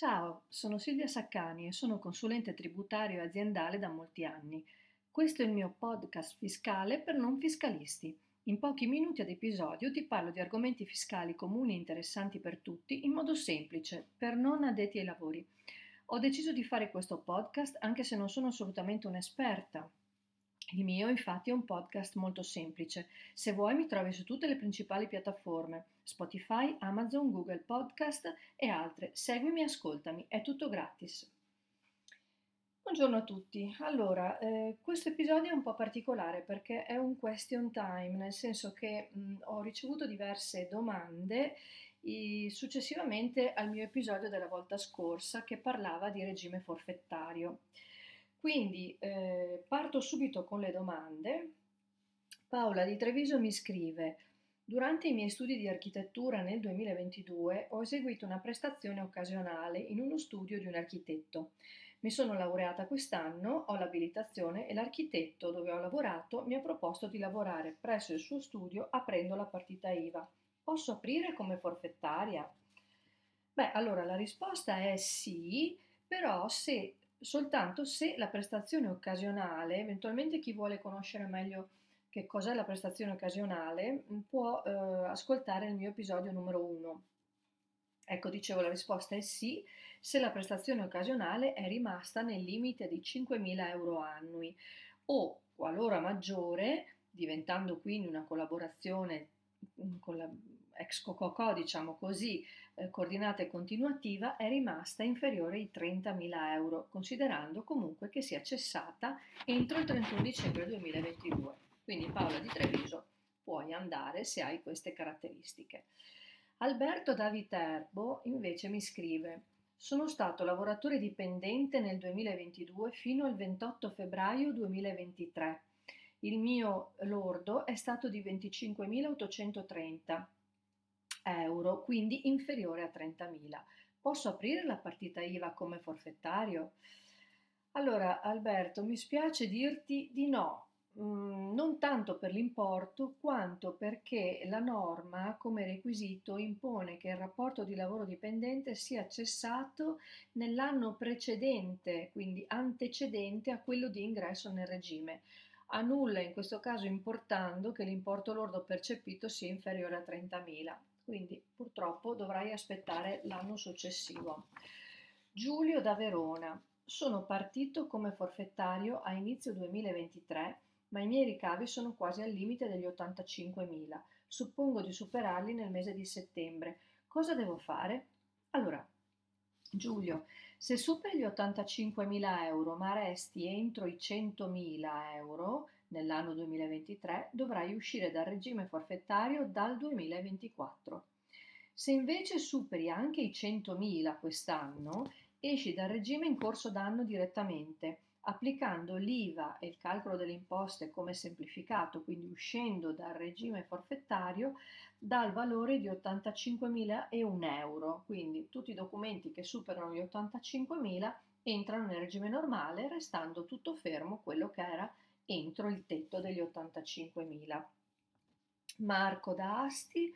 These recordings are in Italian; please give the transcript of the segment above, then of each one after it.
Ciao, sono Silvia Saccani e sono consulente tributario e aziendale da molti anni. Questo è il mio podcast fiscale per non fiscalisti. In pochi minuti ad episodio ti parlo di argomenti fiscali comuni e interessanti per tutti in modo semplice, per non addetti ai lavori. Ho deciso di fare questo podcast anche se non sono assolutamente un'esperta, il mio infatti è un podcast molto semplice. Se vuoi mi trovi su tutte le principali piattaforme, Spotify, Amazon, Google Podcast e altre. Seguimi e ascoltami, è tutto gratis. Buongiorno a tutti. Allora, eh, questo episodio è un po' particolare perché è un question time, nel senso che mh, ho ricevuto diverse domande i, successivamente al mio episodio della volta scorsa che parlava di regime forfettario. Quindi eh, parto subito con le domande. Paola di Treviso mi scrive: Durante i miei studi di architettura nel 2022 ho eseguito una prestazione occasionale in uno studio di un architetto. Mi sono laureata quest'anno, ho l'abilitazione e l'architetto dove ho lavorato mi ha proposto di lavorare presso il suo studio aprendo la partita IVA. Posso aprire come forfettaria? Beh, allora la risposta è sì, però se soltanto se la prestazione occasionale, eventualmente chi vuole conoscere meglio che cos'è la prestazione occasionale, mm, può eh, ascoltare il mio episodio numero 1. Ecco, dicevo, la risposta è sì, se la prestazione occasionale è rimasta nel limite di 5.000 euro annui o, qualora maggiore, diventando quindi una collaborazione mm, con la ex Cococò, diciamo così, eh, coordinata e continuativa, è rimasta inferiore ai 30.000 euro, considerando comunque che sia cessata entro il 31 dicembre 2022. Quindi Paola di Treviso puoi andare se hai queste caratteristiche. Alberto da Viterbo invece mi scrive sono stato lavoratore dipendente nel 2022 fino al 28 febbraio 2023. Il mio lordo è stato di 25.830 euro, quindi inferiore a 30.000. Posso aprire la partita IVA come forfettario? Allora, Alberto, mi spiace dirti di no, mm, non tanto per l'importo quanto perché la norma come requisito impone che il rapporto di lavoro dipendente sia cessato nell'anno precedente, quindi antecedente a quello di ingresso nel regime. Annulla in questo caso importando che l'importo lordo percepito sia inferiore a 30.000 quindi purtroppo dovrai aspettare l'anno successivo. Giulio da Verona. Sono partito come forfettario a inizio 2023, ma i miei ricavi sono quasi al limite degli 85.000. Suppongo di superarli nel mese di settembre. Cosa devo fare? Allora, Giulio, se superi gli 85.000 euro ma resti entro i 100.000 euro, nell'anno 2023 dovrai uscire dal regime forfettario dal 2024. Se invece superi anche i 100.000 quest'anno, esci dal regime in corso d'anno direttamente, applicando l'IVA e il calcolo delle imposte come semplificato, quindi uscendo dal regime forfettario dal valore di 85.001 euro. Quindi tutti i documenti che superano gli 85.000 entrano nel regime normale, restando tutto fermo quello che era entro il tetto degli 85.000. Marco da Asti,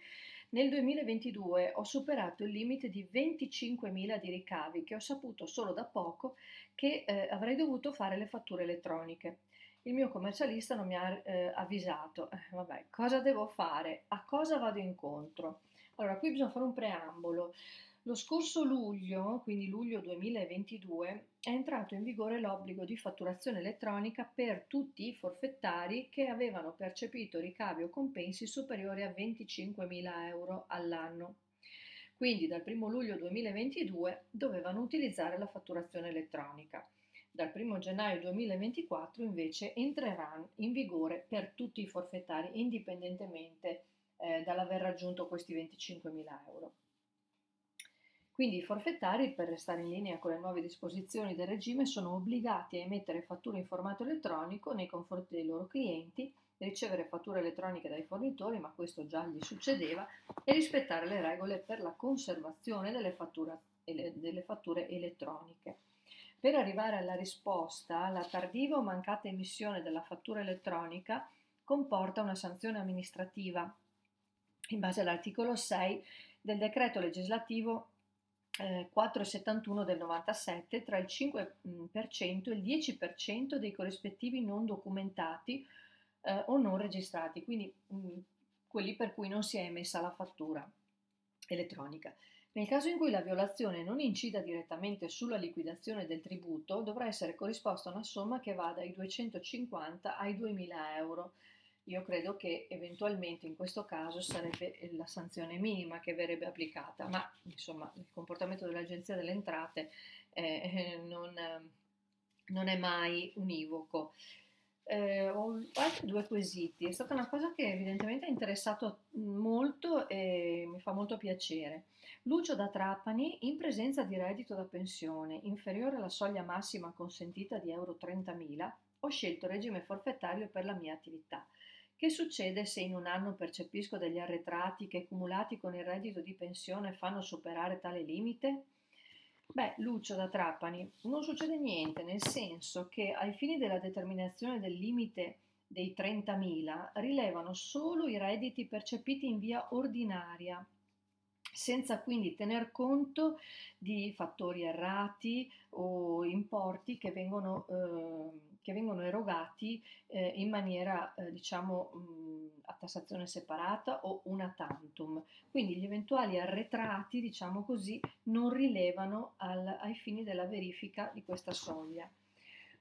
nel 2022 ho superato il limite di 25.000 di ricavi che ho saputo solo da poco che eh, avrei dovuto fare le fatture elettroniche. Il mio commercialista non mi ha eh, avvisato. Eh, vabbè, cosa devo fare? A cosa vado incontro? Allora, qui bisogna fare un preambolo. Lo scorso luglio, quindi luglio 2022, è entrato in vigore l'obbligo di fatturazione elettronica per tutti i forfettari che avevano percepito ricavi o compensi superiori a 25.000 euro all'anno. Quindi dal 1 luglio 2022 dovevano utilizzare la fatturazione elettronica. Dal 1 gennaio 2024 invece entrerà in vigore per tutti i forfettari indipendentemente eh, dall'aver raggiunto questi 25.000 euro. Quindi i forfettari, per restare in linea con le nuove disposizioni del regime, sono obbligati a emettere fatture in formato elettronico nei confronti dei loro clienti, ricevere fatture elettroniche dai fornitori, ma questo già gli succedeva, e rispettare le regole per la conservazione delle fatture, delle fatture elettroniche. Per arrivare alla risposta, la tardiva o mancata emissione della fattura elettronica comporta una sanzione amministrativa in base all'articolo 6 del decreto legislativo eh, 4,71 del 97 tra il 5% e il 10% dei corrispettivi non documentati eh, o non registrati, quindi mh, quelli per cui non si è emessa la fattura elettronica. Nel caso in cui la violazione non incida direttamente sulla liquidazione del tributo, dovrà essere corrisposta una somma che va dai 250 ai 2000 euro. Io credo che eventualmente in questo caso sarebbe la sanzione minima che verrebbe applicata, ma insomma il comportamento dell'Agenzia delle Entrate eh, non, non è mai univoco. Eh, ho altri due quesiti. È stata una cosa che evidentemente ha interessato molto e mi fa molto piacere. Lucio da Trapani, in presenza di reddito da pensione inferiore alla soglia massima consentita di euro 30.000, ho scelto regime forfettario per la mia attività. Che succede se in un anno percepisco degli arretrati che cumulati con il reddito di pensione fanno superare tale limite? Beh, Lucio da Trapani, non succede niente, nel senso che ai fini della determinazione del limite dei 30.000 rilevano solo i redditi percepiti in via ordinaria, senza quindi tener conto di fattori errati o importi che vengono, eh, che vengono erogati eh, in maniera, eh, diciamo, mh, a tassazione separata o una tantum. Quindi gli eventuali arretrati, diciamo così, non rilevano al, ai fini della verifica di questa soglia.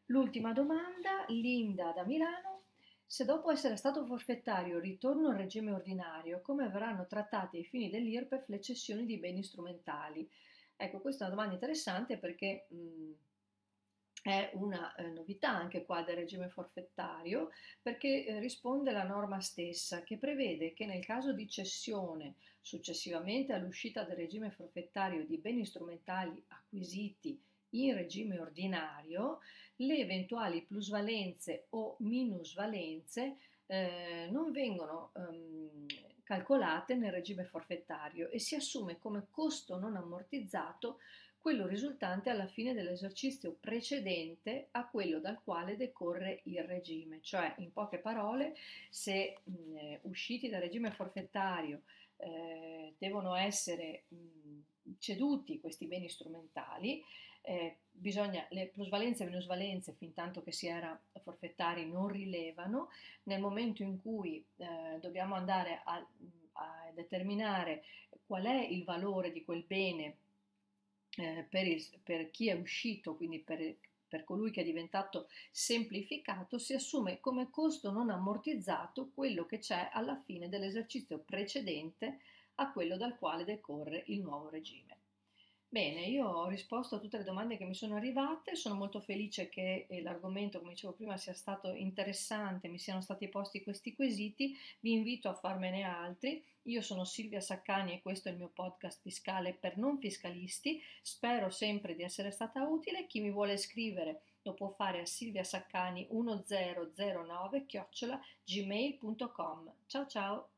L'ultima domanda, Linda da Milano. Se dopo essere stato forfettario ritorno al regime ordinario, come verranno trattate ai fini dell'IRPEF le cessioni di beni strumentali? Ecco, questa è una domanda interessante perché mh, è una eh, novità anche qua del regime forfettario perché eh, risponde alla norma stessa che prevede che nel caso di cessione successivamente all'uscita del regime forfettario di beni strumentali acquisiti in regime ordinario, le eventuali plusvalenze o minusvalenze eh, non vengono ehm, calcolate nel regime forfettario e si assume come costo non ammortizzato quello risultante alla fine dell'esercizio precedente a quello dal quale decorre il regime, cioè in poche parole se mh, eh, usciti dal regime forfettario eh, devono essere mh, ceduti questi beni strumentali, eh, bisogna, le plusvalenze e minusvalenze, fin tanto che si era forfettari, non rilevano. Nel momento in cui eh, dobbiamo andare a, a, determinare qual è il valore di quel bene eh, per, il, per, chi è uscito, quindi per, per colui che è diventato semplificato, si assume come costo non ammortizzato quello che c'è alla fine dell'esercizio precedente a quello dal quale decorre il nuovo regime. Bene, io ho risposto a tutte le domande che mi sono arrivate, sono molto felice che eh, l'argomento, come dicevo prima, sia stato interessante, mi siano stati posti questi quesiti, vi invito a farmene altri. Io sono Silvia Saccani e questo è il mio podcast fiscale per non fiscalisti, spero sempre di essere stata utile, chi mi vuole scrivere lo può fare a silviasaccani1009 chiocciola gmail.com. Ciao ciao!